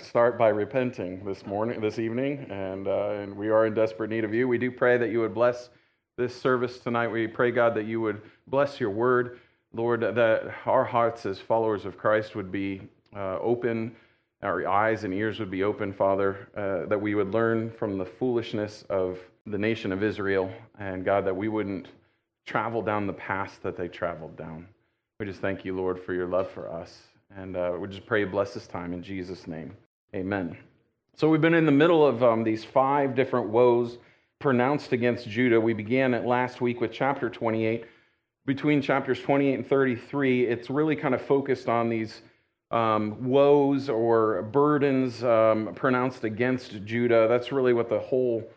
Start by repenting this morning, this evening, and, uh, and we are in desperate need of you. We do pray that you would bless this service tonight. We pray, God, that you would bless your word. Lord, that our hearts as followers of Christ would be uh, open, our eyes and ears would be open, Father, uh, that we would learn from the foolishness of the nation of Israel, and God, that we wouldn't travel down the path that they traveled down. We just thank you, Lord, for your love for us. And uh, we just pray you bless this time in Jesus' name. Amen. So we've been in the middle of um, these five different woes pronounced against Judah. We began it last week with chapter 28. Between chapters 28 and 33, it's really kind of focused on these um, woes or burdens um, pronounced against Judah. That's really what the whole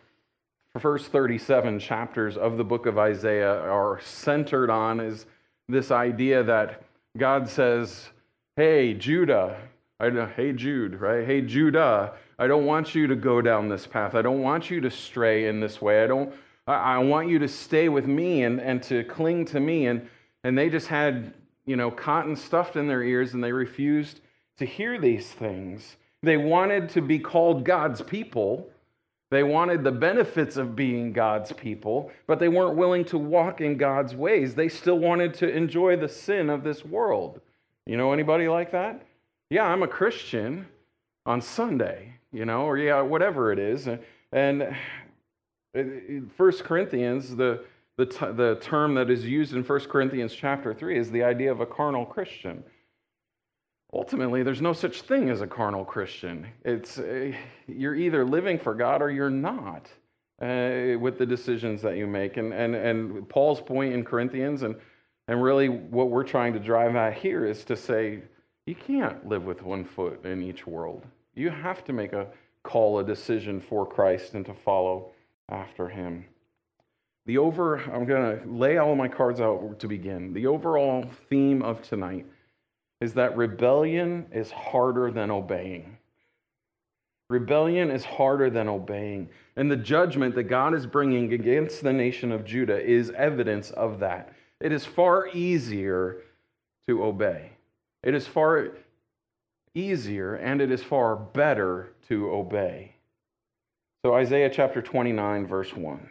first 37 chapters of the book of Isaiah are centered on is this idea that God says, Hey, Judah, I, hey, Jude, right? Hey, Judah, I don't want you to go down this path. I don't want you to stray in this way. I don't, I, I want you to stay with me and, and to cling to me. And, and they just had, you know, cotton stuffed in their ears and they refused to hear these things. They wanted to be called God's people. They wanted the benefits of being God's people, but they weren't willing to walk in God's ways. They still wanted to enjoy the sin of this world. You know anybody like that? Yeah, I'm a Christian on Sunday, you know, or yeah, whatever it is. And First Corinthians, the, the, the term that is used in First Corinthians chapter 3 is the idea of a carnal Christian. Ultimately, there's no such thing as a carnal Christian. It's, uh, you're either living for God or you're not uh, with the decisions that you make. And, and, and Paul's point in Corinthians, and, and really what we're trying to drive at here, is to say you can't live with one foot in each world. You have to make a call, a decision for Christ and to follow after him. The over, I'm going to lay all my cards out to begin. The overall theme of tonight is that rebellion is harder than obeying. Rebellion is harder than obeying. And the judgment that God is bringing against the nation of Judah is evidence of that. It is far easier to obey. It is far easier and it is far better to obey. So, Isaiah chapter 29, verse 1.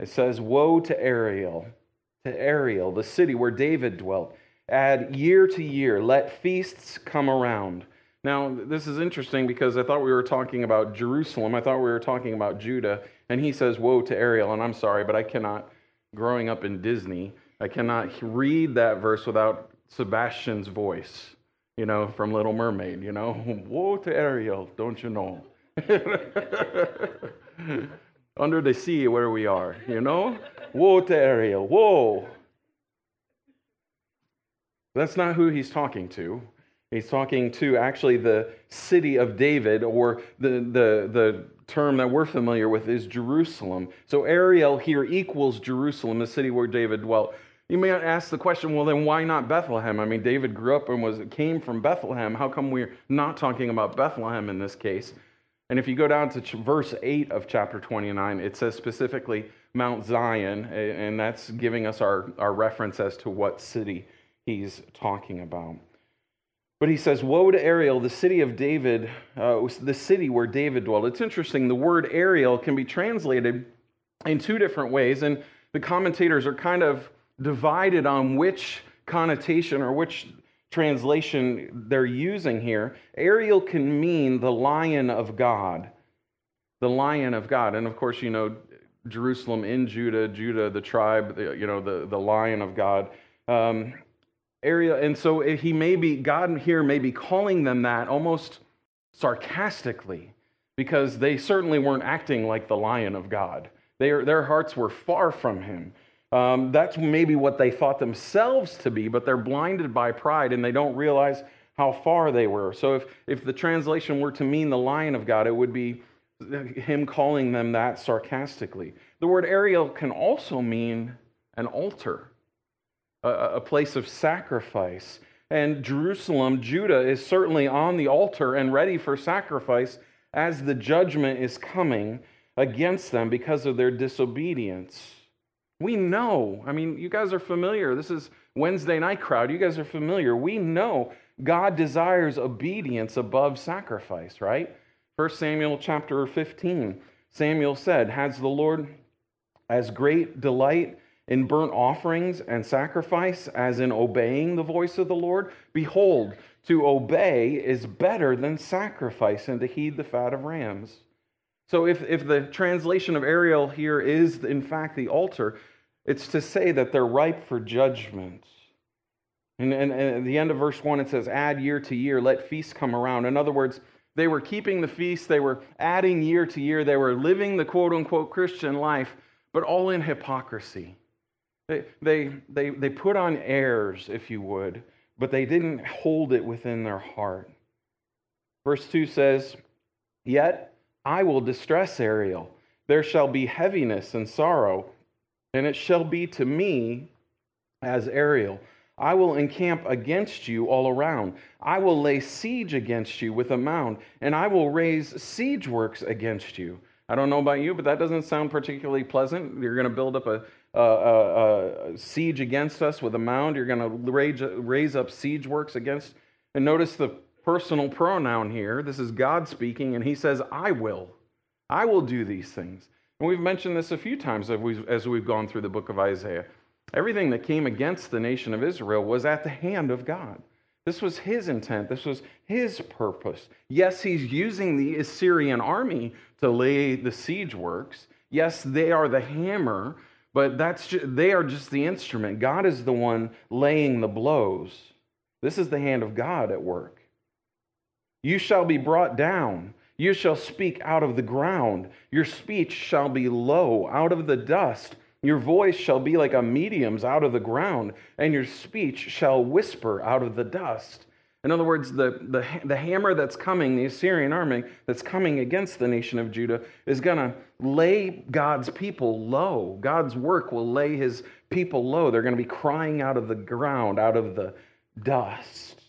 It says, Woe to Ariel, to Ariel, the city where David dwelt add year to year, let feasts come around. Now, this is interesting because I thought we were talking about Jerusalem. I thought we were talking about Judah. And he says, Woe to Ariel. And I'm sorry, but I cannot, growing up in Disney, I cannot read that verse without Sebastian's voice, you know, from Little Mermaid, you know, Woe to Ariel, don't you know? Under the sea where we are, you know? Woe to Ariel, woe. That's not who he's talking to. He's talking to actually the city of David, or the, the, the term that we're familiar with is Jerusalem. So Ariel here equals Jerusalem, the city where David dwelt. You may ask the question, well, then why not Bethlehem? I mean, David grew up and was came from Bethlehem. How come we're not talking about Bethlehem in this case? And if you go down to verse 8 of chapter 29, it says specifically Mount Zion, and that's giving us our, our reference as to what city he's talking about. But he says, Woe to Ariel, the city of David, uh, the city where David dwelled. It's interesting, the word Ariel can be translated in two different ways, and the commentators are kind of divided on which connotation or which translation they're using here. Ariel can mean the lion of God. The lion of God. And of course, you know, Jerusalem in Judah, Judah, the tribe, you know, the, the lion of God. Um, area. And so he may be, God here may be calling them that almost sarcastically because they certainly weren't acting like the lion of God. They, their hearts were far from him. Um, that's maybe what they thought themselves to be, but they're blinded by pride and they don't realize how far they were. So if, if the translation were to mean the lion of God, it would be him calling them that sarcastically. The word Ariel can also mean an altar a, a place of sacrifice. And Jerusalem, Judah, is certainly on the altar and ready for sacrifice as the judgment is coming against them because of their disobedience. We know, I mean, you guys are familiar. This is Wednesday night crowd, you guys are familiar. We know God desires obedience above sacrifice, right? 1 Samuel chapter 15. Samuel said, Has the Lord as great delight in burnt offerings and sacrifice as in obeying the voice of the Lord? Behold, to obey is better than sacrifice, and to heed the fat of rams. So, if, if the translation of Ariel here is, in fact, the altar, it's to say that they're ripe for judgment. And, and, and, at the end of verse 1, it says, Add year to year, let feasts come around. In other words, they were keeping the feast, they were adding year to year, they were living the quote unquote Christian life, but all in hypocrisy. They, they, they, they put on airs, if you would, but they didn't hold it within their heart. Verse 2 says, Yet I will distress Ariel. There shall be heaviness and sorrow, and it shall be to me as Ariel. I will encamp against you all around. I will lay siege against you with a mound, and I will raise siege works against you. I don't know about you, but that doesn't sound particularly pleasant. You're going to build up a, a, a, a siege against us with a mound. You're going to raise, raise up siege works against. And notice the personal pronoun here. This is God speaking, and he says, I will. I will do these things. And we've mentioned this a few times as we've, as we've gone through the book of Isaiah. Everything that came against the nation of Israel was at the hand of God. This was his intent. This was his purpose. Yes, he's using the Assyrian army to lay the siege works. Yes, they are the hammer, but that's just, they are just the instrument. God is the one laying the blows. This is the hand of God at work. You shall be brought down. You shall speak out of the ground. Your speech shall be low out of the dust. Your voice shall be like a medium's out of the ground, and your speech shall whisper out of the dust. In other words, the, the, the hammer that's coming, the Assyrian army that's coming against the nation of Judah, is going to lay God's people low. God's work will lay his people low. They're going to be crying out of the ground, out of the dust.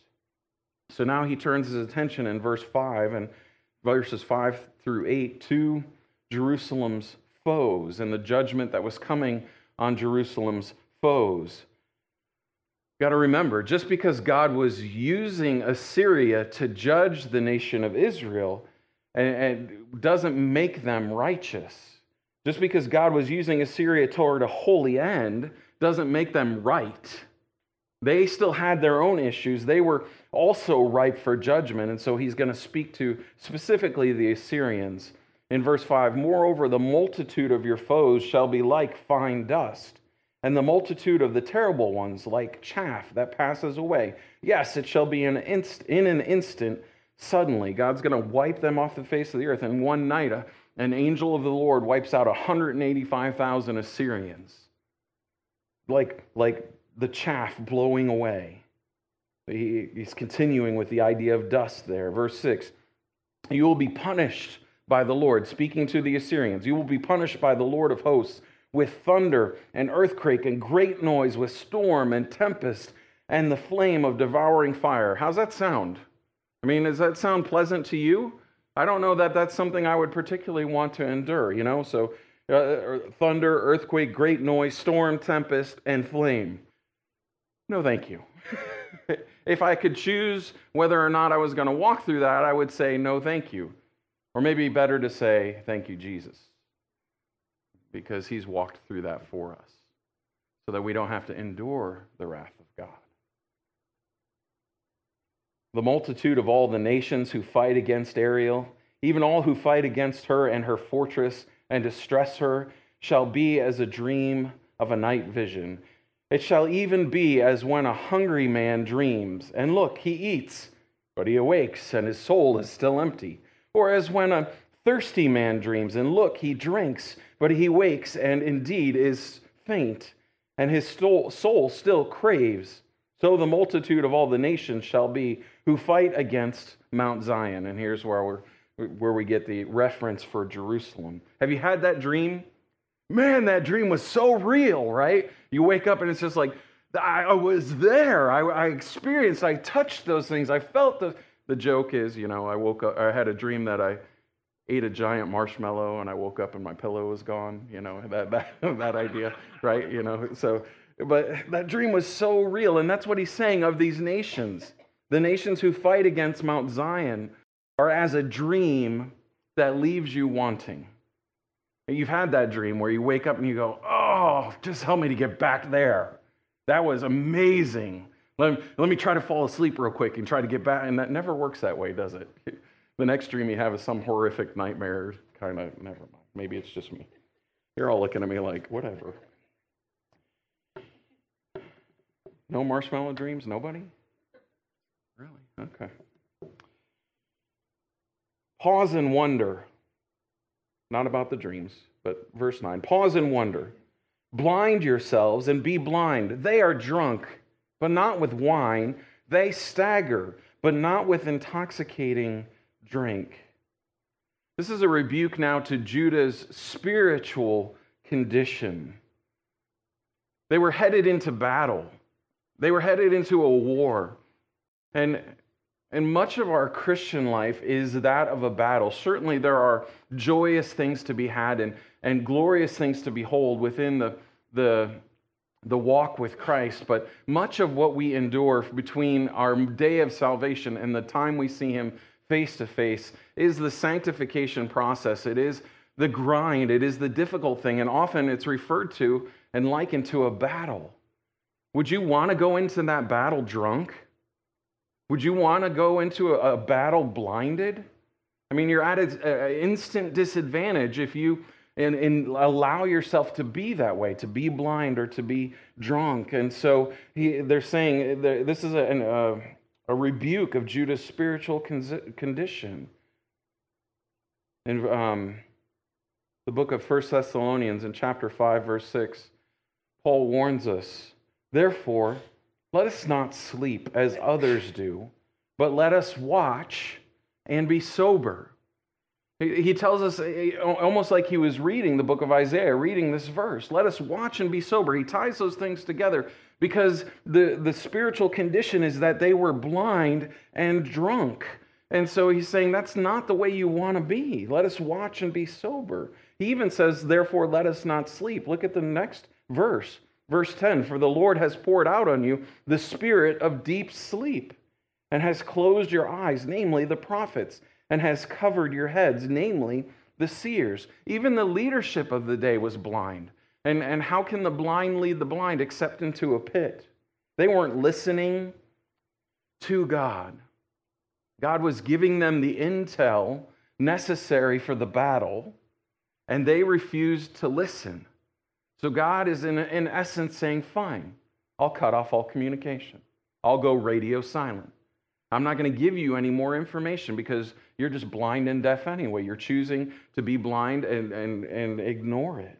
So now he turns his attention in verse 5 and verses 5 through 8 to Jerusalem's foes and the judgment that was coming on Jerusalem's foes. Got to remember, just because God was using Assyria to judge the nation of Israel, and, and doesn't make them righteous. Just because God was using Assyria toward a holy end doesn't make them right. They still had their own issues. They were also ripe for judgment. And so he's going to speak to specifically the Assyrians in verse 5 Moreover, the multitude of your foes shall be like fine dust, and the multitude of the terrible ones like chaff that passes away. Yes, it shall be in, inst- in an instant, suddenly. God's going to wipe them off the face of the earth. And one night, a, an angel of the Lord wipes out 185,000 Assyrians. Like, like the chaff blowing away. He, he's continuing with the idea of dust there. Verse 6 You will be punished by the Lord, speaking to the Assyrians. You will be punished by the Lord of hosts with thunder and earthquake and great noise, with storm and tempest and the flame of devouring fire. How's that sound? I mean, does that sound pleasant to you? I don't know that that's something I would particularly want to endure, you know? So, uh, thunder, earthquake, great noise, storm, tempest, and flame. No, thank you. if I could choose whether or not I was going to walk through that, I would say no, thank you. Or maybe better to say, thank you, Jesus, because he's walked through that for us so that we don't have to endure the wrath of God. The multitude of all the nations who fight against Ariel, even all who fight against her and her fortress and distress her, shall be as a dream of a night vision it shall even be as when a hungry man dreams, and look, he eats, but he awakes, and his soul is still empty. Or as when a thirsty man dreams, and look, he drinks, but he wakes, and indeed is faint, and his soul still craves. So the multitude of all the nations shall be who fight against Mount Zion. And here's where, we're, where we get the reference for Jerusalem. Have you had that dream? Man, that dream was so real, right? You wake up and it's just like, I was there. I, I experienced, I touched those things. I felt the, the joke is, you know, I woke up, I had a dream that I ate a giant marshmallow and I woke up and my pillow was gone, you know, that, that, that idea, right? You know, so but that dream was so real. And that's what he's saying of these nations. The nations who fight against Mount Zion are as a dream that leaves you wanting. You've had that dream where you wake up and you go, Oh, just help me to get back there. That was amazing. Let me, let me try to fall asleep real quick and try to get back. And that never works that way, does it? The next dream you have is some horrific nightmare, kind of, never mind. Maybe it's just me. You're all looking at me like, whatever. No marshmallow dreams? Nobody? Really? Okay. Pause and wonder. Not about the dreams, but verse 9. Pause and wonder. Blind yourselves and be blind. They are drunk, but not with wine. They stagger, but not with intoxicating drink. This is a rebuke now to Judah's spiritual condition. They were headed into battle, they were headed into a war. And, and much of our Christian life is that of a battle. Certainly, there are joyous things to be had and, and glorious things to behold within the, the, the walk with Christ, but much of what we endure between our day of salvation and the time we see Him face to face is the sanctification process. It is the grind, it is the difficult thing, and often it's referred to and likened to a battle. Would you want to go into that battle drunk? Would you want to go into a, battle blinded? I mean, you're at an instant disadvantage if you and, and, allow yourself to be that way, to be blind or to be drunk. And so he, they're saying this is a, a, a rebuke of Judah's spiritual condition. In um, the book of 1 Thessalonians, in chapter 5, verse 6, Paul warns us Therefore, let us not sleep as others do, but let us watch and be sober. He tells us eh, almost like he was reading the book of Isaiah, reading this verse. Let us watch and be sober. He ties those things together because the, the spiritual condition is that they were blind and drunk. And so he's saying that's not the way you want to be. Let us watch and be sober. He even says, therefore, let us not sleep. Look at the next verse. Verse 10 For the Lord has poured out on you the spirit of deep sleep and has closed your eyes, namely the prophets, and has covered your heads, namely the seers. Even the leadership of the day was blind. And, and how can the blind lead the blind except into a pit? They weren't listening to God. God was giving them the intel necessary for the battle, and they refused to listen. So God is, in, in essence, saying, Fine, I'll cut off all communication. I'll go radio silent. I'm not going to give you any more information because you're just blind and deaf anyway. You're choosing to be blind and, and, and ignore it.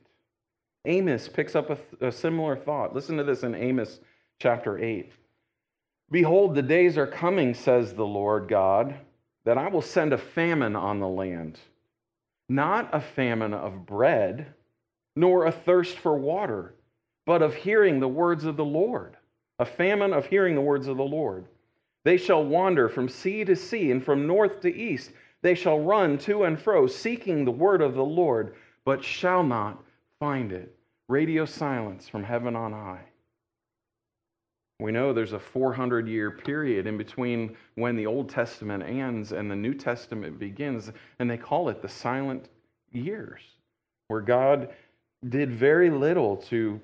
Amos picks up a, a similar thought. Listen to this in Amos chapter 8. Behold, the days are coming, says the Lord God, that I will send a famine on the land. Not a famine of bread, nor a thirst for water, but of hearing the words of the Lord. A famine of hearing the words of the Lord. They shall wander from sea to sea and from north to east. They shall run to and fro, seeking the word of the Lord, but shall not find it. Radio silence from heaven on high. We know there's a 400 year period in between when the Old Testament ends and the New Testament begins, and they call it the silent years, where God did very little to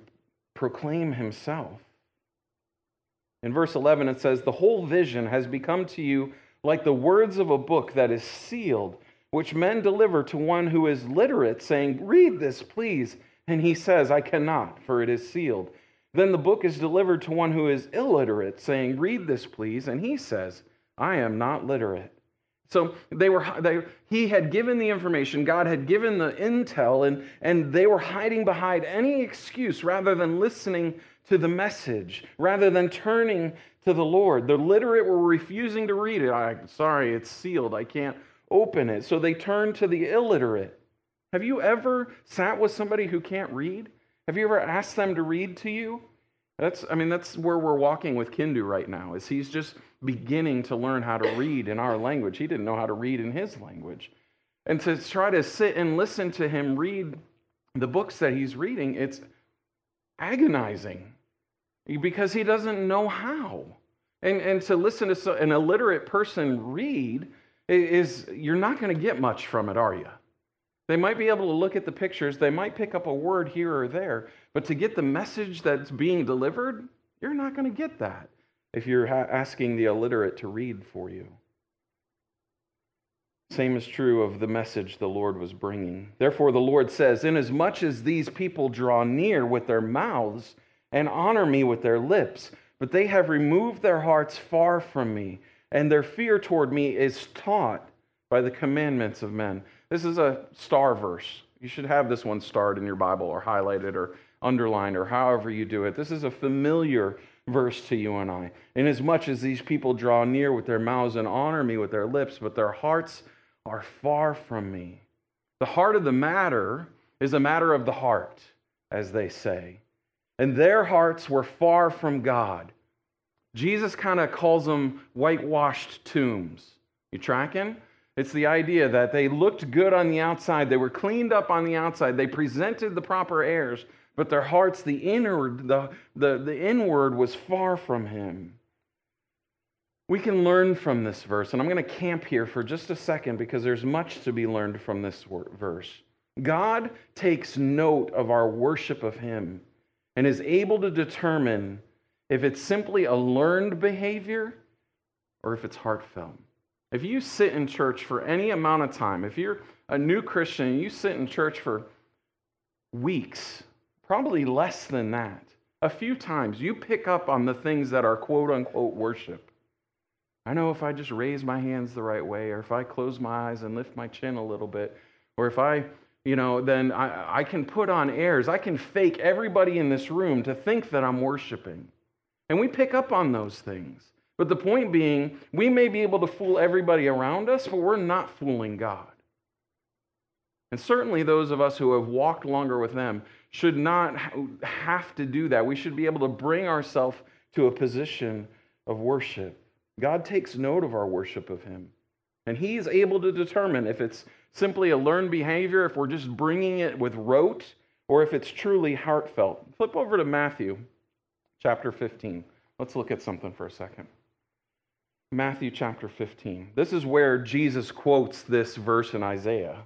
proclaim himself. In verse 11, it says, The whole vision has become to you like the words of a book that is sealed which men deliver to one who is literate, saying, Read this, please. And he says, I cannot, for it is sealed. Then the book is delivered to one who is illiterate, saying, Read this, please. And he says, I am not literate. So they were, they, he had given the information, God had given the intel, and, and they were hiding behind any excuse rather than listening to the message, rather than turning to the Lord. The literate were refusing to read it. I, sorry, it's sealed. I can't open it. So they turned to the illiterate. Have you ever sat with somebody who can't read? Have you ever asked them to read to you? That's, I mean, that's where we're walking with Kindu right now, is he's just beginning to learn how to read in our language. He didn't know how to read in his language. And to try to sit and listen to him read the books that he's reading, it's agonizing. because he doesn't know how. And, and to listen to an illiterate person read is you're not going to get much from it, are you? They might be able to look at the pictures, they might pick up a word here or there, but to get the message that's being delivered, you're not going to get that if you're asking the illiterate to read for you. Same is true of the message the Lord was bringing. Therefore, the Lord says, Inasmuch as these people draw near with their mouths and honor me with their lips, but they have removed their hearts far from me, and their fear toward me is taught by the commandments of men. This is a star verse. You should have this one starred in your Bible or highlighted or underlined or however you do it. This is a familiar verse to you and I. Inasmuch as these people draw near with their mouths and honor me with their lips, but their hearts are far from me. The heart of the matter is a matter of the heart, as they say. And their hearts were far from God. Jesus kind of calls them whitewashed tombs. You tracking? It's the idea that they looked good on the outside, they were cleaned up on the outside, they presented the proper airs, but their hearts, the inward, the, the, the inward was far from him. We can learn from this verse, and I'm going to camp here for just a second because there's much to be learned from this verse. God takes note of our worship of Him and is able to determine if it's simply a learned behavior or if it's heartfelt. If you sit in church for any amount of time, if you're a new Christian and you sit in church for weeks, probably less than that, a few times, you pick up on the things that are quote unquote worship. I know if I just raise my hands the right way, or if I close my eyes and lift my chin a little bit, or if I, you know, then I, I can put on airs. I can fake everybody in this room to think that I'm worshiping. And we pick up on those things. But the point being, we may be able to fool everybody around us, but we're not fooling God. And certainly those of us who have walked longer with them should not have to do that. We should be able to bring ourselves to a position of worship. God takes note of our worship of Him. And He's able to determine if it's simply a learned behavior, if we're just bringing it with rote, or if it's truly heartfelt. Flip over to Matthew chapter 15. Let's look at something for a second. Matthew chapter 15. This is where Jesus quotes this verse in Isaiah.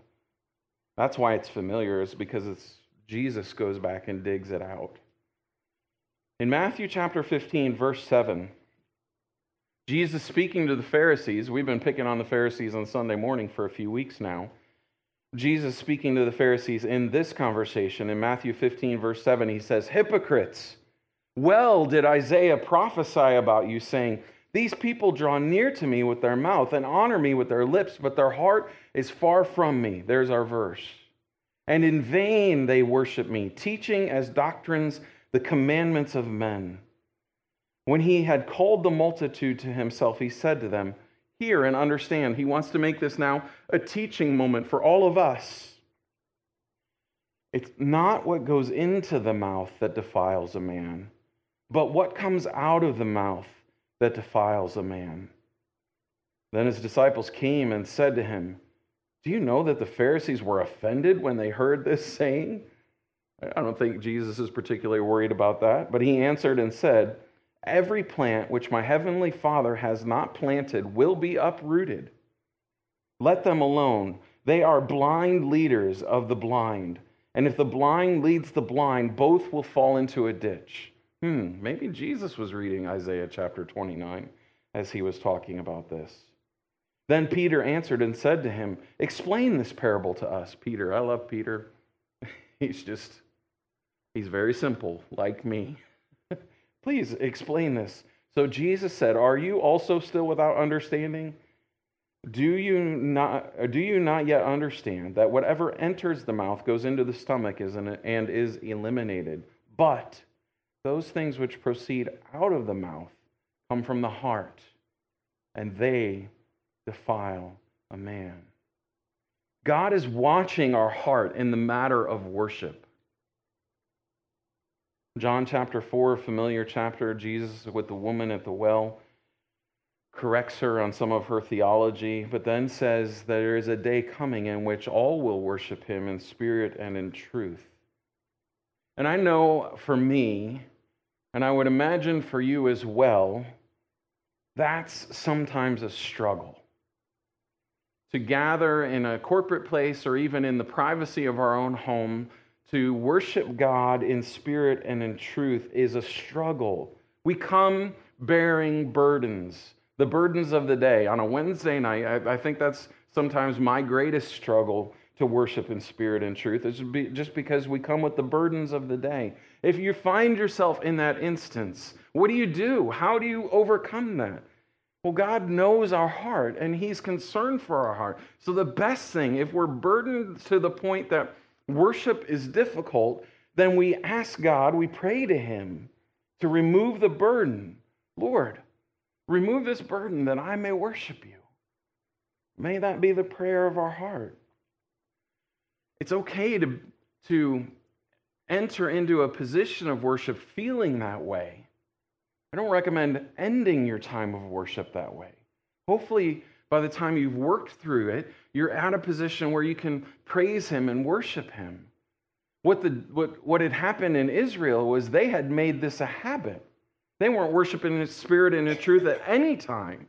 That's why it's familiar, is because it's Jesus goes back and digs it out. In Matthew chapter 15, verse 7, Jesus speaking to the Pharisees, we've been picking on the Pharisees on Sunday morning for a few weeks now. Jesus speaking to the Pharisees in this conversation in Matthew 15, verse 7, he says, Hypocrites, well did Isaiah prophesy about you, saying, These people draw near to me with their mouth and honor me with their lips, but their heart is far from me. There's our verse. And in vain they worship me, teaching as doctrines the commandments of men. When he had called the multitude to himself, he said to them, Hear and understand. He wants to make this now a teaching moment for all of us. It's not what goes into the mouth that defiles a man, but what comes out of the mouth that defiles a man. Then his disciples came and said to him, Do you know that the Pharisees were offended when they heard this saying? I don't think Jesus is particularly worried about that, but he answered and said, Every plant which my heavenly Father has not planted will be uprooted. Let them alone. They are blind leaders of the blind. And if the blind leads the blind, both will fall into a ditch. Hmm, maybe Jesus was reading Isaiah chapter 29 as he was talking about this. Then Peter answered and said to him, Explain this parable to us, Peter. I love Peter. He's just, he's very simple, like me. Please explain this. So Jesus said, Are you also still without understanding? Do you not, do you not yet understand that whatever enters the mouth goes into the stomach and is eliminated? But those things which proceed out of the mouth come from the heart, and they defile a man. God is watching our heart in the matter of worship. John chapter 4, familiar chapter, Jesus with the woman at the well corrects her on some of her theology, but then says there is a day coming in which all will worship him in spirit and in truth. And I know for me, and I would imagine for you as well, that's sometimes a struggle. To gather in a corporate place or even in the privacy of our own home to worship God in spirit and in truth is a struggle. We come bearing burdens, the burdens of the day. On a Wednesday night, I, I think that's sometimes my greatest struggle to worship in spirit and truth is just because we come with the burdens of the day. If you find yourself in that instance, what do you do? How do you overcome that? Well, God knows our heart and He's concerned for our heart. So, the best thing, if we're burdened to the point that worship is difficult, then we ask God, we pray to Him to remove the burden. Lord, remove this burden that I may worship you. May that be the prayer of our heart. It's okay to, to enter into a position of worship feeling that way. I don't recommend ending your time of worship that way. Hopefully, by the time you've worked through it, you're at a position where you can praise Him and worship Him. What, the, what, what had happened in Israel was they had made this a habit. They weren't worshiping in spirit and in truth at any time,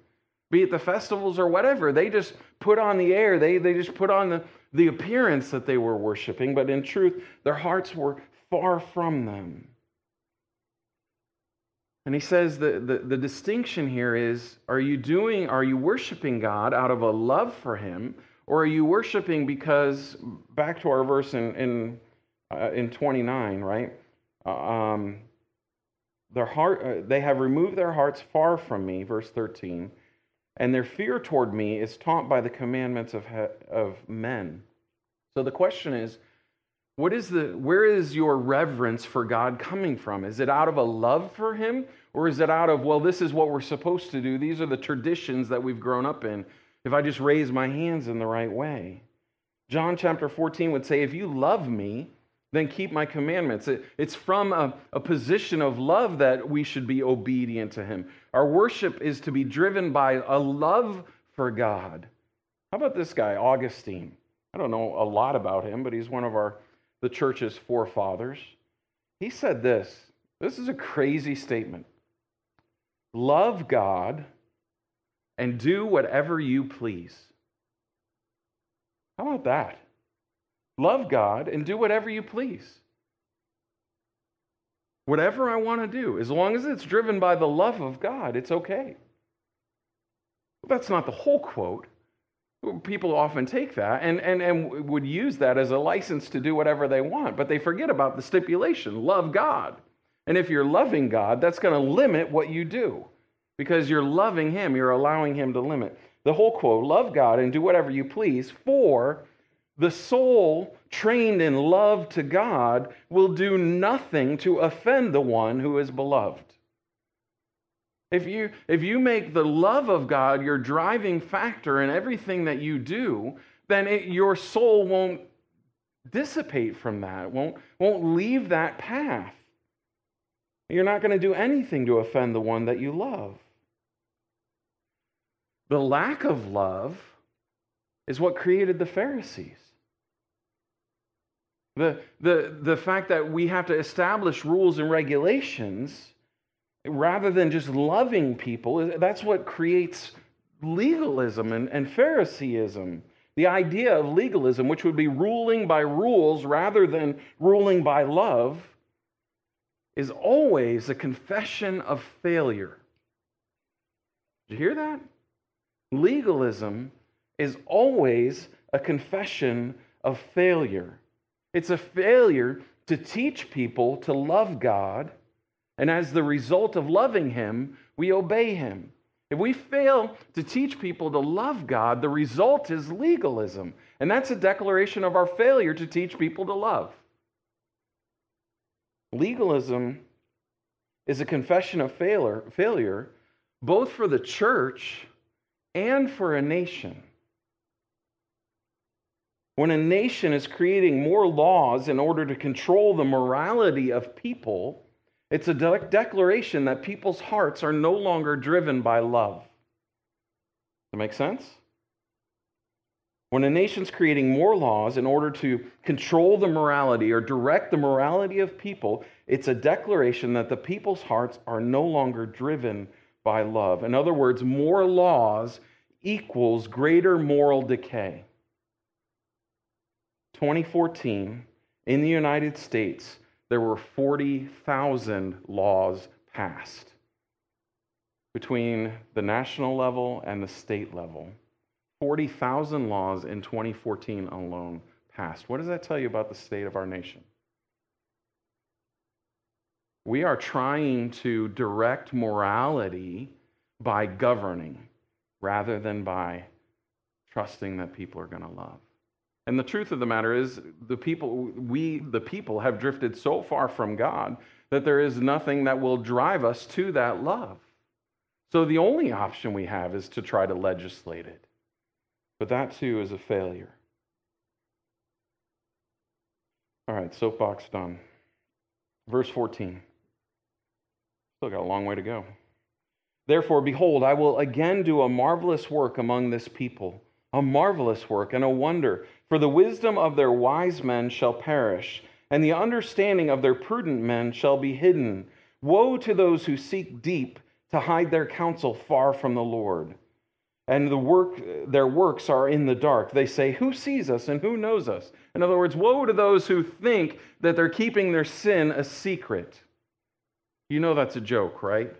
be it the festivals or whatever. They just put on the air, they, they just put on the, the appearance that they were worshiping, but in truth, their hearts were far from them. And he says the, the, the, distinction here is are you doing, are you worshiping God out of a love for him, or are you worshiping because, back to our verse in, in, uh, in 29, right? Uh, um, their heart, uh, they have removed their hearts far from me, verse 13, and their fear toward me is taught by the commandments of, of men. So the question is, what is the, where is your reverence for God coming from? Is it out of a love for Him? Or is it out of, well, this is what we're supposed to do? These are the traditions that we've grown up in. If I just raise my hands in the right way. John chapter 14 would say, If you love me, then keep my commandments. It, it's from a, a position of love that we should be obedient to Him. Our worship is to be driven by a love for God. How about this guy, Augustine? I don't know a lot about him, but he's one of our the church's forefathers. He said this. This is a crazy statement. Love God and do whatever you please. How about that? Love God and do whatever you please. Whatever I want to do, as long as it's driven by the love of God, it's okay. Well, that's not the whole quote, People often take that and, and, and would use that as a license to do whatever they want, but they forget about the stipulation love God. And if you're loving God, that's going to limit what you do because you're loving Him, you're allowing Him to limit. The whole quote love God and do whatever you please, for the soul trained in love to God will do nothing to offend the one who is beloved. If you, if you make the love of God your driving factor in everything that you do, then it, your soul won't dissipate from that, won't, won't leave that path. You're not going to do anything to offend the one that you love. The lack of love is what created the Pharisees. The, the, the fact that we have to establish rules and regulations rather than just loving people, that's what creates legalism and, and Phariseeism. The idea of legalism, which would be ruling by rules rather than ruling by love, is always a confession of failure. Did you hear that? Legalism is always a confession of failure. It's a failure to teach people to love God and as the result of loving Him, we obey Him. If we fail to teach people to love God, the result is legalism. And that's a declaration of our failure to teach people to love. Legalism is a confession of failure, both for the church and for a nation. When a nation is creating more laws in order to control the morality of people, it's a de- declaration that people's hearts are no longer driven by love. Does that make sense? When a nation's creating more laws in order to control the morality or direct the morality of people, it's a declaration that the people's hearts are no longer driven by love. In other words, more laws equals greater moral decay. 2014, in the United States, there were 40,000 laws passed between the national level and the state level. 40,000 laws in 2014 alone passed. What does that tell you about the state of our nation? We are trying to direct morality by governing rather than by trusting that people are going to love. And the truth of the matter is the people we the people have drifted so far from God that there is nothing that will drive us to that love. So the only option we have is to try to legislate it. But that too is a failure. All right, soapbox done. Verse 14. Still got a long way to go. Therefore, behold, I will again do a marvelous work among this people, a marvelous work and a wonder. For the wisdom of their wise men shall perish, and the understanding of their prudent men shall be hidden. Woe to those who seek deep to hide their counsel far from the Lord. And the work their works are in the dark. They say who sees us and who knows us? In other words woe to those who think that they're keeping their sin a secret. You know that's a joke right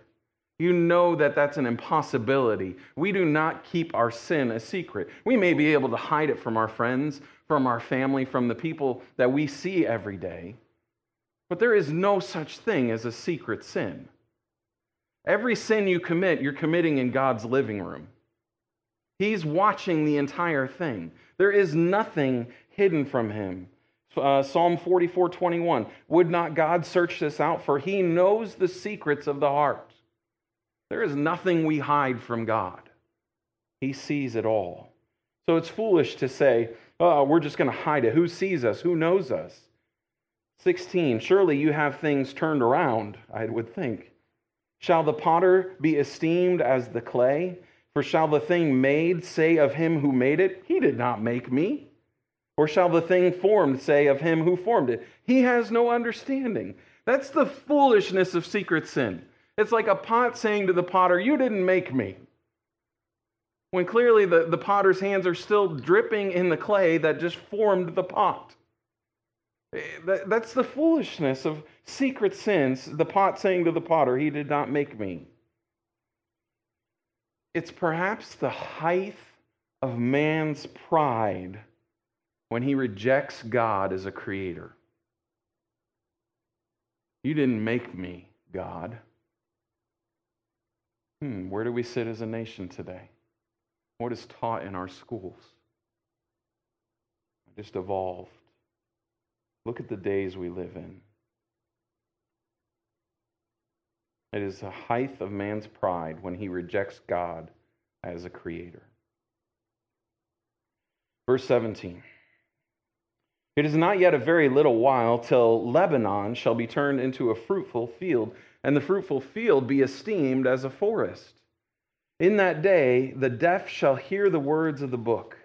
you know that that's an impossibility we do not keep our sin a secret we may be able to hide it from our friends from our family from the people that we see every day but there is no such thing as a secret sin every sin you commit you're committing in god's living room He's watching the entire thing. There is nothing hidden from him. Uh, Psalm 44 21. Would not God search this out? For he knows the secrets of the heart. There is nothing we hide from God, he sees it all. So it's foolish to say, oh, we're just going to hide it. Who sees us? Who knows us? 16. Surely you have things turned around, I would think. Shall the potter be esteemed as the clay? For shall the thing made say of him who made it, He did not make me? Or shall the thing formed say of him who formed it, He has no understanding? That's the foolishness of secret sin. It's like a pot saying to the potter, You didn't make me. When clearly the, the potter's hands are still dripping in the clay that just formed the pot. Eh, that's the foolishness of secret sins. The pot saying to the potter, He did not make me. It's perhaps the height of man's pride when he rejects God as a creator. You didn't make me, God. Hmm, where do we sit as a nation today? What is taught in our schools? Just evolved. Look at the days we live in. It is the height of man's pride when he rejects God as a creator. Verse 17 It is not yet a very little while till Lebanon shall be turned into a fruitful field, and the fruitful field be esteemed as a forest. In that day, the deaf shall hear the words of the book,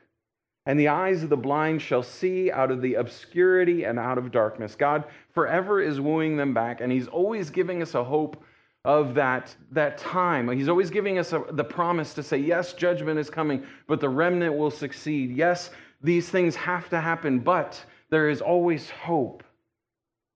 and the eyes of the blind shall see out of the obscurity and out of darkness. God forever is wooing them back, and He's always giving us a hope of that, that time. He's always giving us a, the promise to say, yes, judgment is coming, but the remnant will succeed. Yes, these things have to happen, but there is always hope.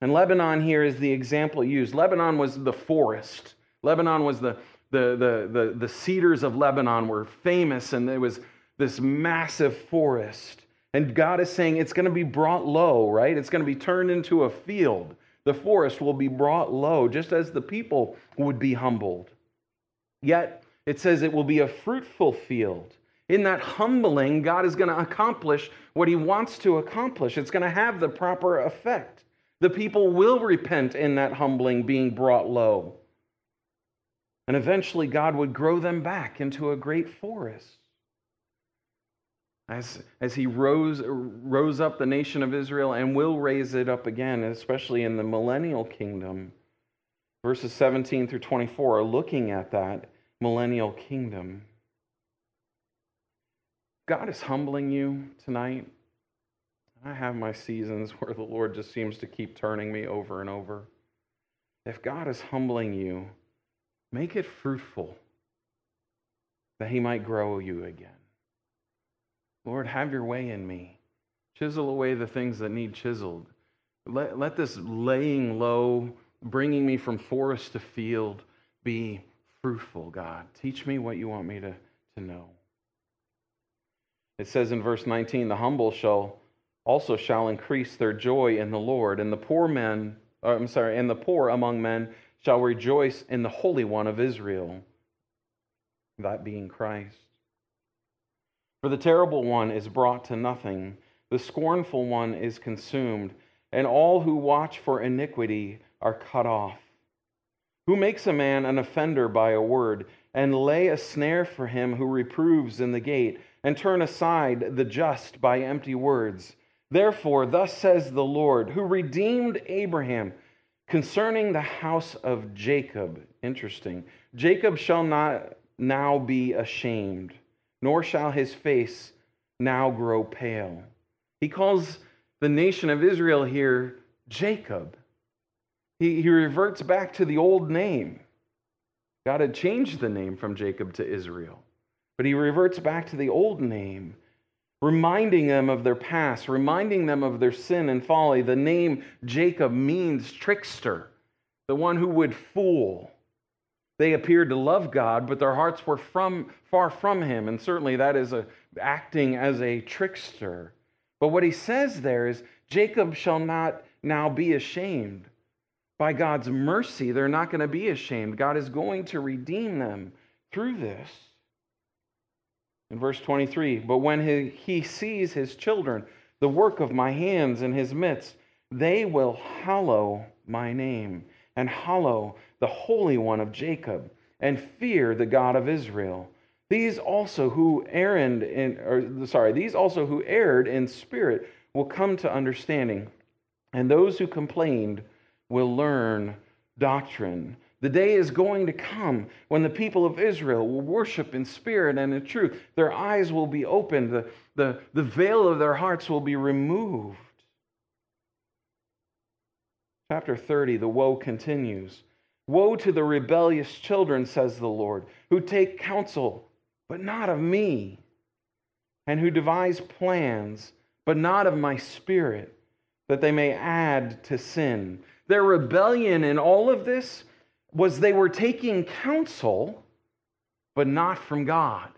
And Lebanon here is the example used. Lebanon was the forest. Lebanon was the, the, the, the, the cedars of Lebanon were famous, and it was this massive forest. And God is saying it's going to be brought low, right? It's going to be turned into a field the forest will be brought low, just as the people would be humbled. Yet it says it will be a fruitful field. In that humbling, God is going to accomplish what he wants to accomplish. It's going to have the proper effect. The people will repent in that humbling being brought low. And eventually, God would grow them back into a great forest. As, as he rose, rose up the nation of Israel and will raise it up again, especially in the millennial kingdom. Verses 17 through 24 are looking at that millennial kingdom. God is humbling you tonight. I have my seasons where the Lord just seems to keep turning me over and over. If God is humbling you, make it fruitful that He might grow you again. Lord, have your way in me. Chisel away the things that need chiseled. Let, let this laying low, bringing me from forest to field, be fruitful, God. Teach me what you want me to, to know. It says in verse 19, the humble shall also shall increase their joy in the Lord, and the poor men, uh, I'm sorry, and the poor among men shall rejoice in the Holy One of Israel, that being Christ. For the terrible one is brought to nothing, the scornful one is consumed, and all who watch for iniquity are cut off. Who makes a man an offender by a word, and lay a snare for him who reproves in the gate, and turn aside the just by empty words? Therefore, thus says the Lord, who redeemed Abraham concerning the house of Jacob. Interesting. Jacob shall not now be ashamed, nor shall his face now grow pale. He calls the nation of Israel here Jacob. He, he reverts back to the old name. God had changed the name from Jacob to Israel, but he reverts back to the old name reminding them of their past, reminding them of their sin and folly. The name Jacob means trickster, the one who would fool. They appeared to love God, but their hearts were from, far from him, and certainly that is a, acting as a trickster. But what he says there is Jacob shall not now be ashamed. By God's mercy, they're not going to be ashamed. God is going to redeem them through this. In verse 23, but when he, he sees his children, the work of my hands in his midst, they will hallow my name and hallow the Holy One of Jacob and fear the God of Israel. These also who erred in, or sorry, these also who erred in spirit will come to understanding, and those who complained will learn doctrine. The day is going to come when the people of Israel will worship in spirit and in truth. Their eyes will be opened, the, the, the veil of their hearts will be removed. Chapter 30, the woe continues. Woe to the rebellious children, says the Lord, who take counsel, but not of me, and who devise plans, but not of my spirit, that they may add to sin. Their rebellion in all of this was they were taking counsel, but not from God.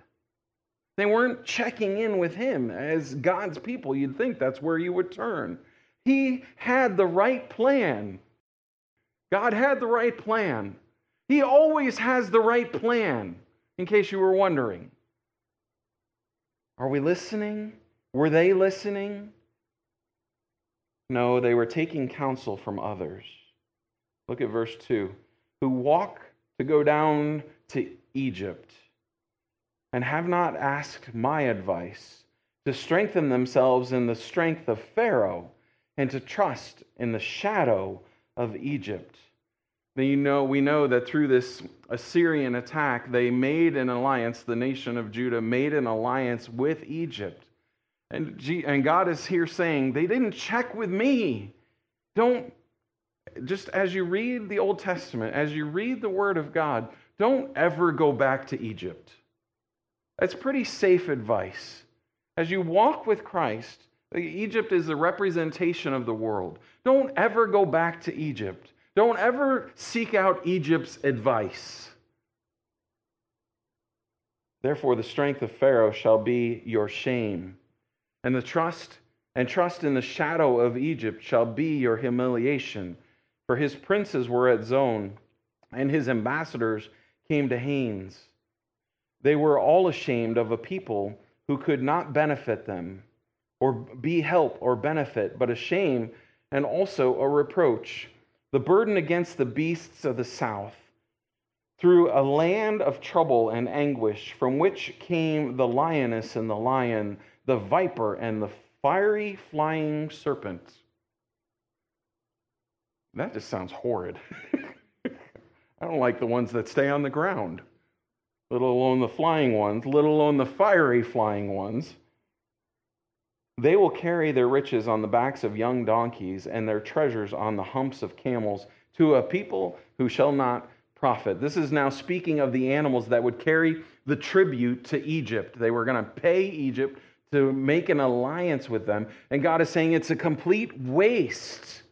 They weren't checking in with Him as God's people. You'd think that's where you would turn. He had the right plan. God had the right plan. He always has the right plan, in case you were wondering. Are we listening? Were they listening? No, they were taking counsel from others. Look at verse 2 who walk to go down to Egypt and have not asked my advice to strengthen themselves in the strength of Pharaoh and to trust in the shadow of Egypt. You know, we know that through this Assyrian attack, they made an alliance, the nation of Judah made an alliance with Egypt. And, and God is here saying, they didn't check with me. Don't just as you read the Old Testament, as you read the Word of God, don't ever go back to Egypt. That's pretty safe advice. As you walk with Christ, Egypt is the representation of the world. Don't ever go back to Egypt. Don't ever seek out Egypt's advice. Therefore, the strength of Pharaoh shall be your shame, and the trust and trust in the shadow of Egypt shall be your humiliation. For his princes were at Zoan, and his ambassadors came to Hanes. They were all ashamed of a people who could not benefit them, or be help or benefit, but a shame and also a reproach. The burden against the beasts of the south, through a land of trouble and anguish, from which came the lioness and the lion, the viper and the fiery flying serpent. That just sounds horrid. I don't like the ones that stay on the ground. let alone the flying ones, let alone the fiery flying ones. They will carry their riches on the backs of young donkeys and their treasures on the humps of camels to a people who shall not profit. This is now speaking of the animals that would carry the tribute to Egypt. They were going to pay Egypt to make an alliance with them. And God is saying it's a complete waste.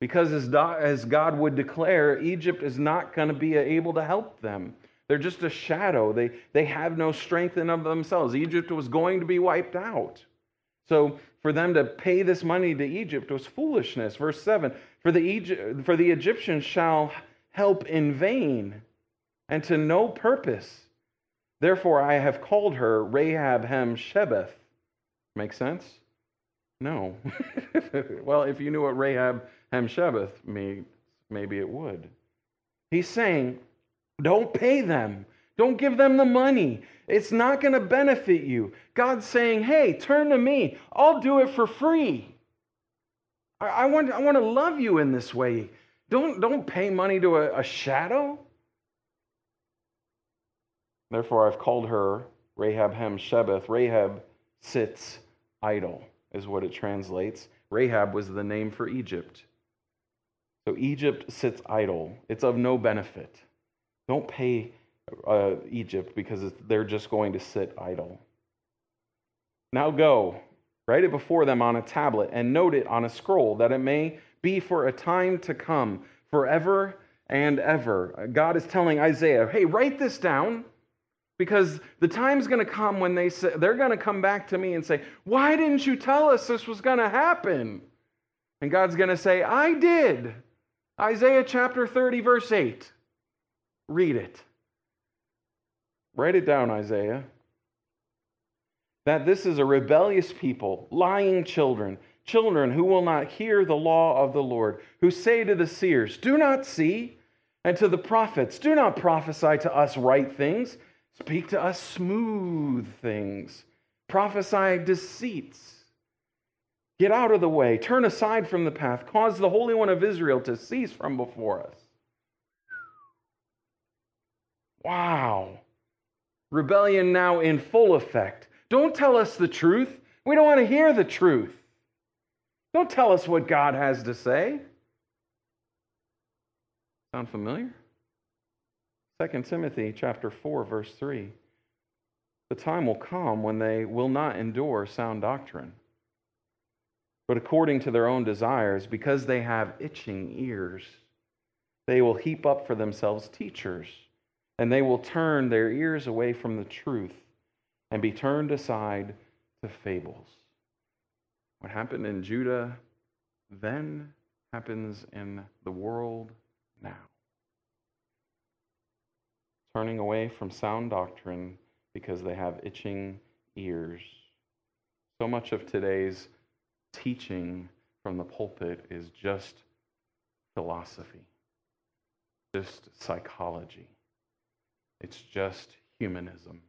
Because as God would declare, Egypt is not going to be able to help them. They're just a shadow. They, they have no strength in of themselves. Egypt was going to be wiped out. So for them to pay this money to Egypt was foolishness. Verse 7 For the, Egypt, for the Egyptians shall help in vain and to no purpose. Therefore, I have called her Rahab Hem Shebeth. Make sense? No. well, if you knew what Rahab Hem Shebeth means, maybe it would. He's saying, don't pay them. Don't give them the money. It's not going to benefit you. God's saying, hey, turn to me. I'll do it for free. I, I want, I want to love you in this way. Don't, don't pay money to a, a shadow. Therefore, I've called her Rahab Hem Shebeth. Rahab sits idle, is what it translates. Rahab was the name for Egypt. So Egypt sits idle. It's of no benefit. Don't pay uh, Egypt because they're just going to sit idle. Now go, write it before them on a tablet, and note it on a scroll, that it may be for a time to come, forever and ever. God is telling Isaiah, hey, write this down because the time's going to come when they say, they're going to come back to me and say, Why didn't you tell us this was going to happen? And God's going to say, I did. Isaiah chapter 30, verse 8. Read it. Write it down, Isaiah. That this is a rebellious people, lying children, children who will not hear the law of the Lord, who say to the seers, Do not see, and to the prophets, Do not prophesy to us right things. Speak to us smooth things. Prophesy deceits. Get out of the way. Turn aside from the path. Cause the Holy One of Israel to cease from before us. Wow. Rebellion now in full effect. Don't tell us the truth. We don't want to hear the truth. Don't tell us what God has to say. Sound familiar? 2 Timothy chapter 4 verse 3. The time will come when they will not endure sound doctrine, but according to their own desires, because they have itching ears, they will heap up for themselves teachers, and they will turn their ears away from the truth and be turned aside to fables. What happened in Judah then happens in the world now turning away from sound doctrine because they have itching ears. So much of today's teaching from the pulpit is just philosophy, just psychology, it's just humanism.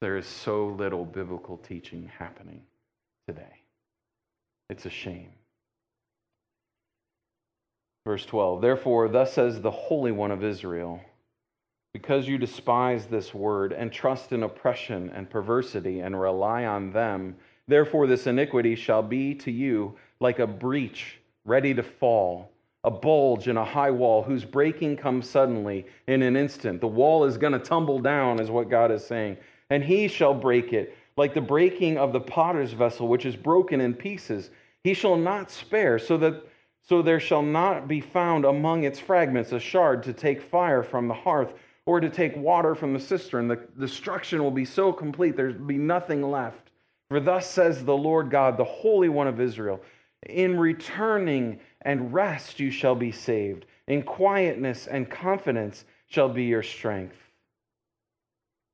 There is so little biblical teaching happening today. It's a shame. Verse 12 Therefore, thus says the Holy One of Israel because you despise this word and trust in oppression and perversity and rely on them, therefore this iniquity shall be to you like a breach ready to fall, a bulge in a high wall whose breaking comes suddenly in an instant. The wall is going to tumble down, is what God is saying. And he shall break it like the breaking of the potter's vessel, which is broken in pieces. He shall not spare, so that so there shall not be found among its fragments a shard to take fire from the hearth or to take water from the cistern. The destruction will be so complete, there'll be nothing left. For thus says the Lord God, the Holy One of Israel In returning and rest you shall be saved, in quietness and confidence shall be your strength.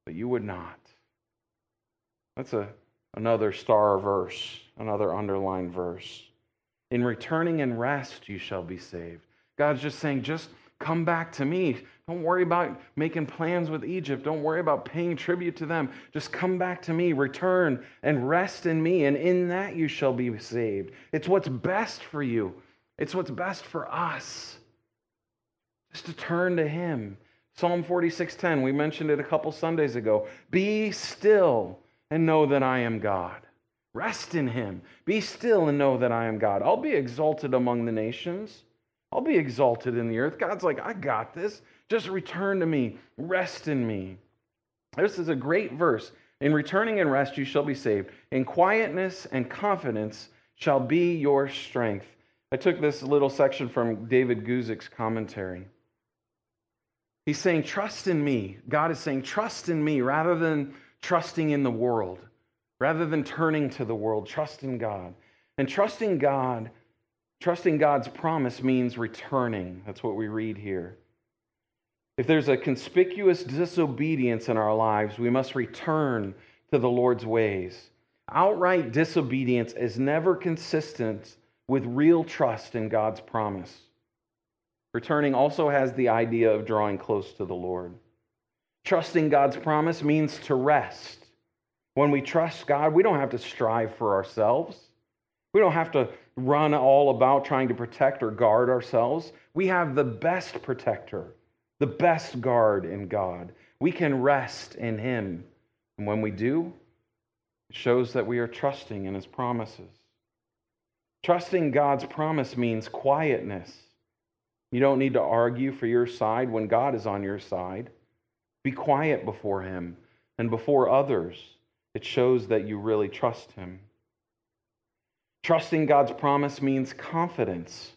But you would not. That's a, another star verse, another underlined verse. In returning and rest you shall be saved. God's just saying, just come back to me. Don't worry about making plans with Egypt. Don't worry about paying tribute to them. Just come back to me, return, and rest in me, and in that you shall be saved. It's what's best for you, it's what's best for us. Just to turn to Him. Psalm 46:10, we mentioned it a couple Sundays ago. Be still and know that I am God. Rest in him. Be still and know that I am God. I'll be exalted among the nations. I'll be exalted in the earth. God's like, I got this. Just return to me. Rest in me. This is a great verse. In returning and rest, you shall be saved. In quietness and confidence shall be your strength. I took this little section from David Guzik's commentary. He's saying, Trust in me. God is saying, Trust in me rather than trusting in the world, rather than turning to the world. Trust in God. And trusting God, trusting God's promise means returning. That's what we read here. If there's a conspicuous disobedience in our lives, we must return to the Lord's ways. Outright disobedience is never consistent with real trust in God's promise. Returning also has the idea of drawing close to the Lord. Trusting God's promise means to rest. When we trust God, we don't have to strive for ourselves. We don't have to run all about trying to protect or guard ourselves. We have the best protector, the best guard in God. We can rest in Him. And when we do, it shows that we are trusting in His promises. Trusting God's promise means quietness. You don't need to argue for your side when God is on your side. Be quiet before Him and before others. It shows that you really trust Him. Trusting God's promise means confidence.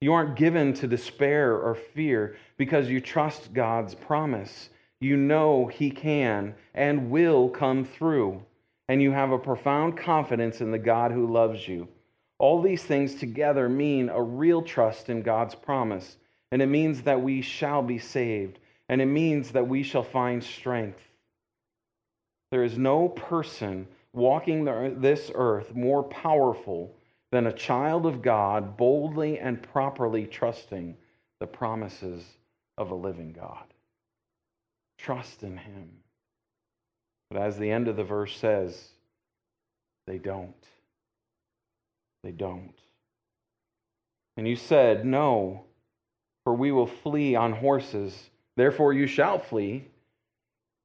You aren't given to despair or fear because you trust God's promise. You know He can and will come through, and you have a profound confidence in the God who loves you. All these things together mean a real trust in God's promise, and it means that we shall be saved, and it means that we shall find strength. There is no person walking this earth more powerful than a child of God boldly and properly trusting the promises of a living God. Trust in Him. But as the end of the verse says, they don't. They don't. And you said, No, for we will flee on horses. Therefore, you shall flee.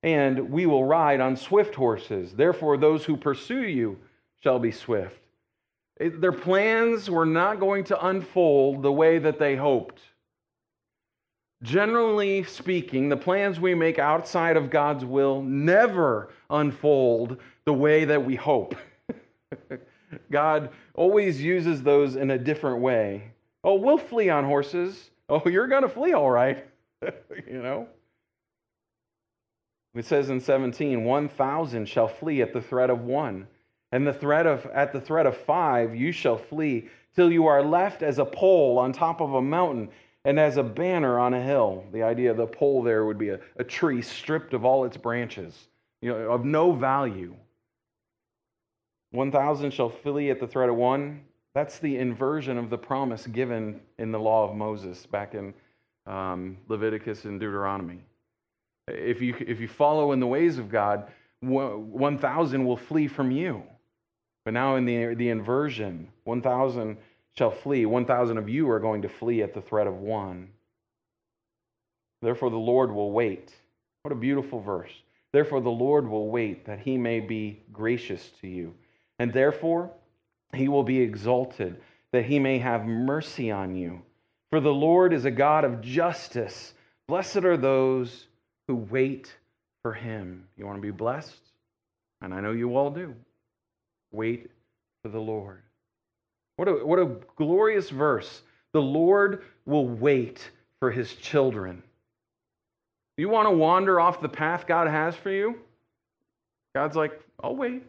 And we will ride on swift horses. Therefore, those who pursue you shall be swift. Their plans were not going to unfold the way that they hoped. Generally speaking, the plans we make outside of God's will never unfold the way that we hope. God always uses those in a different way. Oh, we'll flee on horses. Oh, you're going to flee, all right. you know? It says in 17, 1,000 shall flee at the threat of one, and the threat of, at the threat of five you shall flee, till you are left as a pole on top of a mountain and as a banner on a hill. The idea of the pole there would be a, a tree stripped of all its branches, you know, of no value. 1,000 shall flee at the threat of one. That's the inversion of the promise given in the law of Moses back in um, Leviticus and Deuteronomy. If you, if you follow in the ways of God, 1,000 will flee from you. But now in the, the inversion, 1,000 shall flee. 1,000 of you are going to flee at the threat of one. Therefore, the Lord will wait. What a beautiful verse. Therefore, the Lord will wait that he may be gracious to you and therefore he will be exalted, that he may have mercy on you. For the Lord is a God of justice. Blessed are those who wait for him. You want to be blessed? And I know you all do. Wait for the Lord. What a, what a glorious verse. The Lord will wait for his children. You want to wander off the path God has for you? God's like, I'll wait.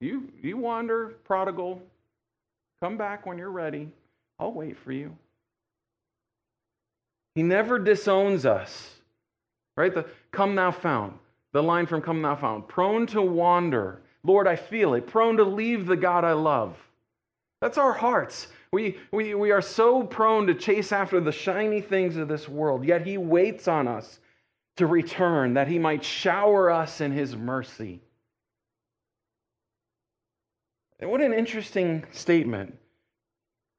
You, you wander, prodigal. Come back when you're ready. I'll wait for you. He never disowns us. Right? The come thou fount. The line from come thou fount. Prone to wander. Lord, I feel it. Prone to leave the God I love. That's our hearts. We, we, we are so prone to chase after the shiny things of this world, yet He waits on us to return that He might shower us in His mercy. And what an interesting statement.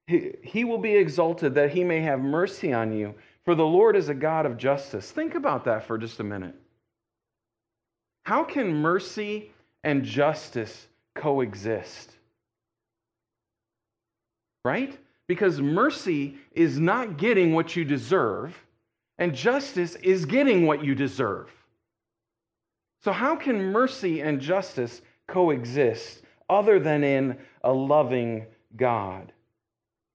He, he will be exalted that he may have mercy on you. For the Lord is a God of justice. Think about that for just a minute. How can mercy and justice coexist? Right? Because mercy is not getting what you deserve, and justice is getting what you deserve. So, how can mercy and justice coexist other than in a loving God?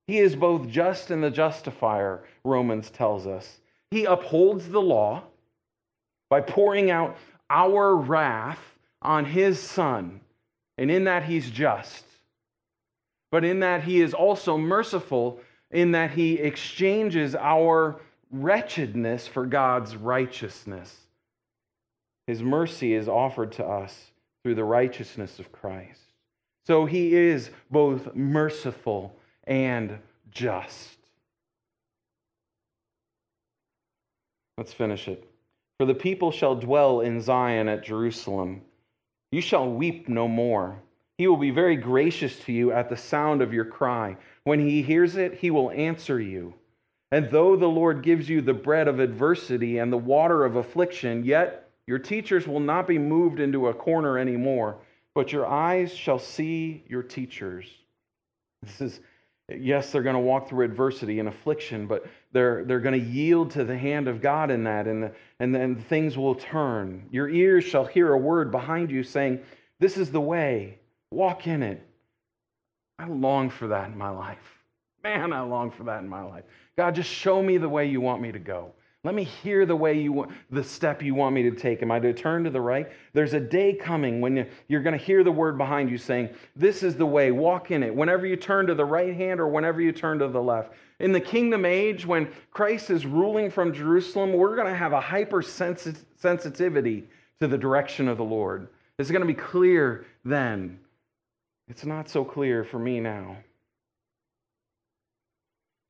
He is both just and the justifier, Romans tells us. He upholds the law by pouring out our wrath on his Son, and in that he's just. But in that he is also merciful, in that he exchanges our wretchedness for God's righteousness. His mercy is offered to us through the righteousness of Christ. So he is both merciful and just. Let's finish it. For the people shall dwell in Zion at Jerusalem. You shall weep no more. He will be very gracious to you at the sound of your cry. When he hears it, he will answer you. And though the Lord gives you the bread of adversity and the water of affliction, yet your teachers will not be moved into a corner anymore, but your eyes shall see your teachers. This is, yes, they're going to walk through adversity and affliction, but they're, they're going to yield to the hand of God in that, and, and then things will turn. Your ears shall hear a word behind you saying, This is the way, walk in it. I long for that in my life. Man, I long for that in my life. God, just show me the way you want me to go. Let me hear the way you want, the step you want me to take. Am I to turn to the right? There's a day coming when you're going to hear the word behind you saying, This is the way, walk in it. Whenever you turn to the right hand or whenever you turn to the left. In the kingdom age, when Christ is ruling from Jerusalem, we're going to have a hypersensitivity to the direction of the Lord. It's going to be clear then. It's not so clear for me now.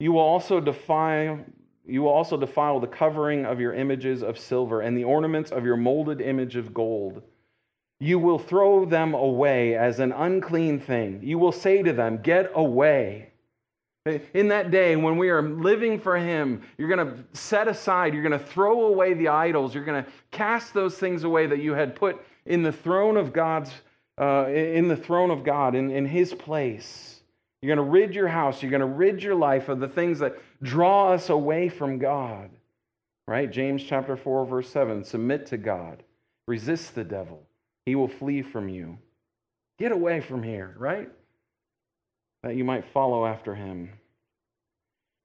You will also defile you will also defile the covering of your images of silver and the ornaments of your molded image of gold. You will throw them away as an unclean thing. You will say to them, Get away. In that day, when we are living for Him, you're going to set aside, you're going to throw away the idols, you're going to cast those things away that you had put in the throne of God's, uh, in the throne of God, in, in His place. You're going to rid your house, you're going to rid your life of the things that draw us away from God. Right? James chapter 4 verse 7, submit to God. Resist the devil. He will flee from you. Get away from here, right? That you might follow after him.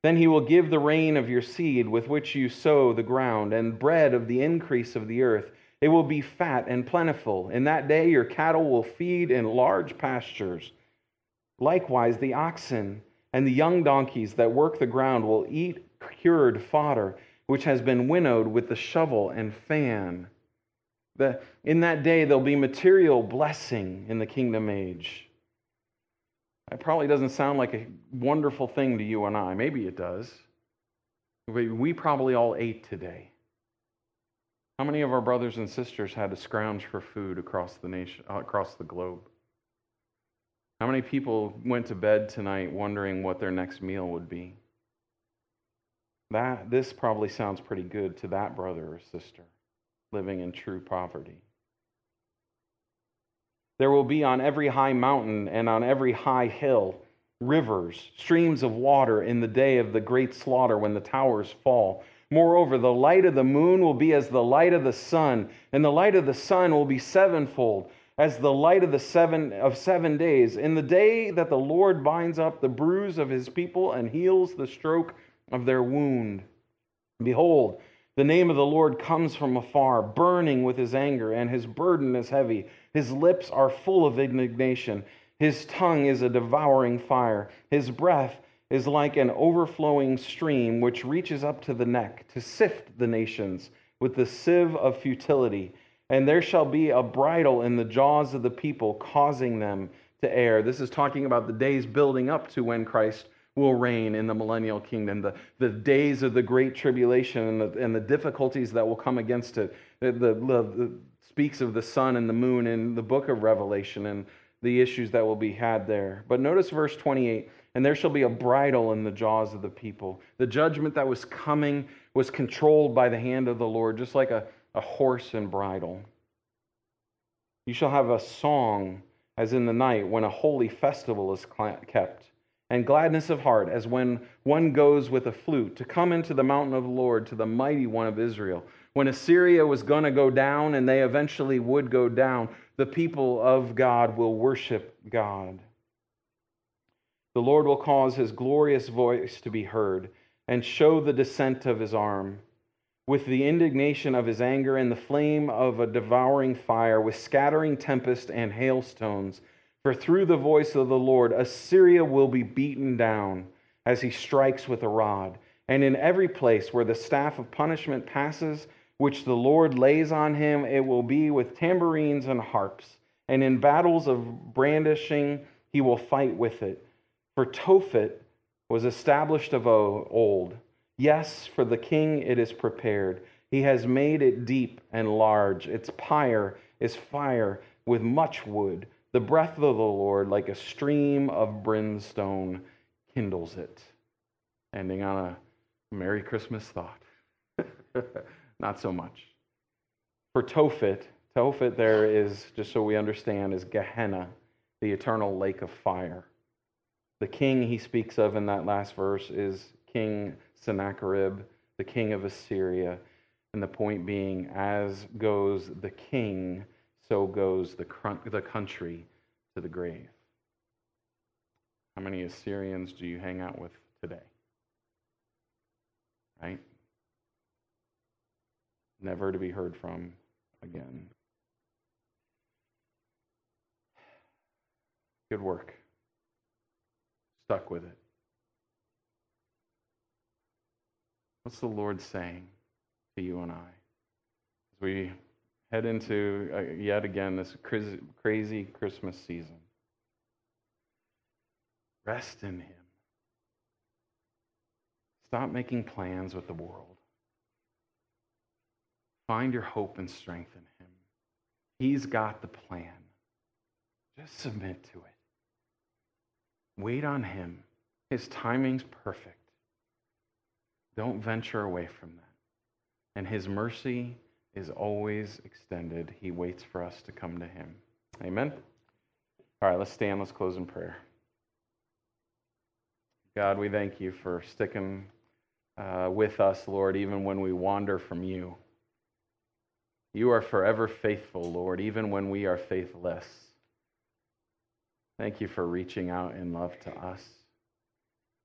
Then he will give the rain of your seed with which you sow the ground, and bread of the increase of the earth. It will be fat and plentiful. In that day your cattle will feed in large pastures Likewise, the oxen and the young donkeys that work the ground will eat cured fodder, which has been winnowed with the shovel and fan. The, in that day, there'll be material blessing in the kingdom age. It probably doesn't sound like a wonderful thing to you and I. Maybe it does. We probably all ate today. How many of our brothers and sisters had to scrounge for food across the nation, across the globe? How many people went to bed tonight wondering what their next meal would be? That this probably sounds pretty good to that brother or sister living in true poverty. There will be on every high mountain and on every high hill rivers, streams of water in the day of the great slaughter when the towers fall. Moreover, the light of the moon will be as the light of the sun, and the light of the sun will be sevenfold as the light of the seven of seven days. In the day that the lord binds up the bruise of his people and heals the stroke of their wound behold the name of the lord comes from afar burning with his anger and his burden is heavy. His lips are full of indignation. His tongue is a devouring fire. His breath is like an overflowing stream which reaches up to the neck to sift the nations with the sieve of futility and there shall be a bridle in the jaws of the people, causing them to err. This is talking about the days building up to when Christ will reign in the millennial kingdom, the, the days of the great tribulation and the, and the difficulties that will come against it. The, the, the speaks of the sun and the moon in the book of Revelation and the issues that will be had there. But notice verse 28 and there shall be a bridle in the jaws of the people. The judgment that was coming was controlled by the hand of the Lord, just like a, a horse and bridle. You shall have a song as in the night when a holy festival is kept, and gladness of heart as when one goes with a flute to come into the mountain of the Lord, to the mighty one of Israel. When Assyria was going to go down, and they eventually would go down, the people of God will worship God. The Lord will cause his glorious voice to be heard and show the descent of his arm. With the indignation of his anger and the flame of a devouring fire, with scattering tempest and hailstones. For through the voice of the Lord, Assyria will be beaten down as he strikes with a rod. And in every place where the staff of punishment passes, which the Lord lays on him, it will be with tambourines and harps. And in battles of brandishing, he will fight with it. For Tophet was established of old. Yes, for the king it is prepared. He has made it deep and large. Its pyre is fire with much wood. The breath of the Lord, like a stream of brimstone, kindles it. Ending on a Merry Christmas thought. Not so much. For Tophet, Tophet there is, just so we understand, is Gehenna, the eternal lake of fire. The king he speaks of in that last verse is King Sennacherib, the king of Assyria. And the point being, as goes the king, so goes the, the country to the grave. How many Assyrians do you hang out with today? Right? Never to be heard from again. Good work stuck with it. What's the Lord saying to you and I as we head into uh, yet again this crazy Christmas season? Rest in Him. Stop making plans with the world. Find your hope and strength in Him. He's got the plan. Just submit to it. Wait on Him. His timing's perfect. Don't venture away from that. And His mercy is always extended. He waits for us to come to Him. Amen? All right, let's stand. Let's close in prayer. God, we thank you for sticking uh, with us, Lord, even when we wander from you. You are forever faithful, Lord, even when we are faithless. Thank you for reaching out in love to us.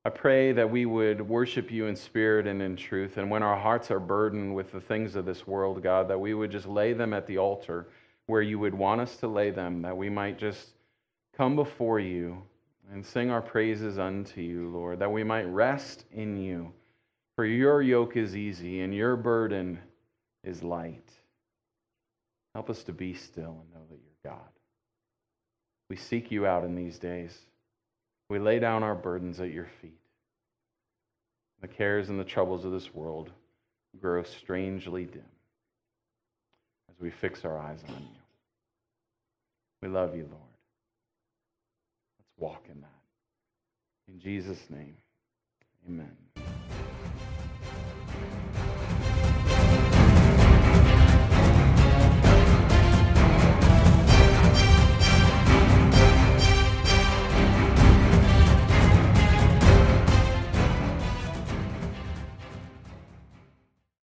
I pray that we would worship you in spirit and in truth. And when our hearts are burdened with the things of this world, God, that we would just lay them at the altar where you would want us to lay them, that we might just come before you and sing our praises unto you, Lord, that we might rest in you. For your yoke is easy and your burden is light. Help us to be still and know that you're God. We seek you out in these days. We lay down our burdens at your feet. The cares and the troubles of this world grow strangely dim as we fix our eyes on you. We love you, Lord. Let's walk in that. In Jesus' name, amen.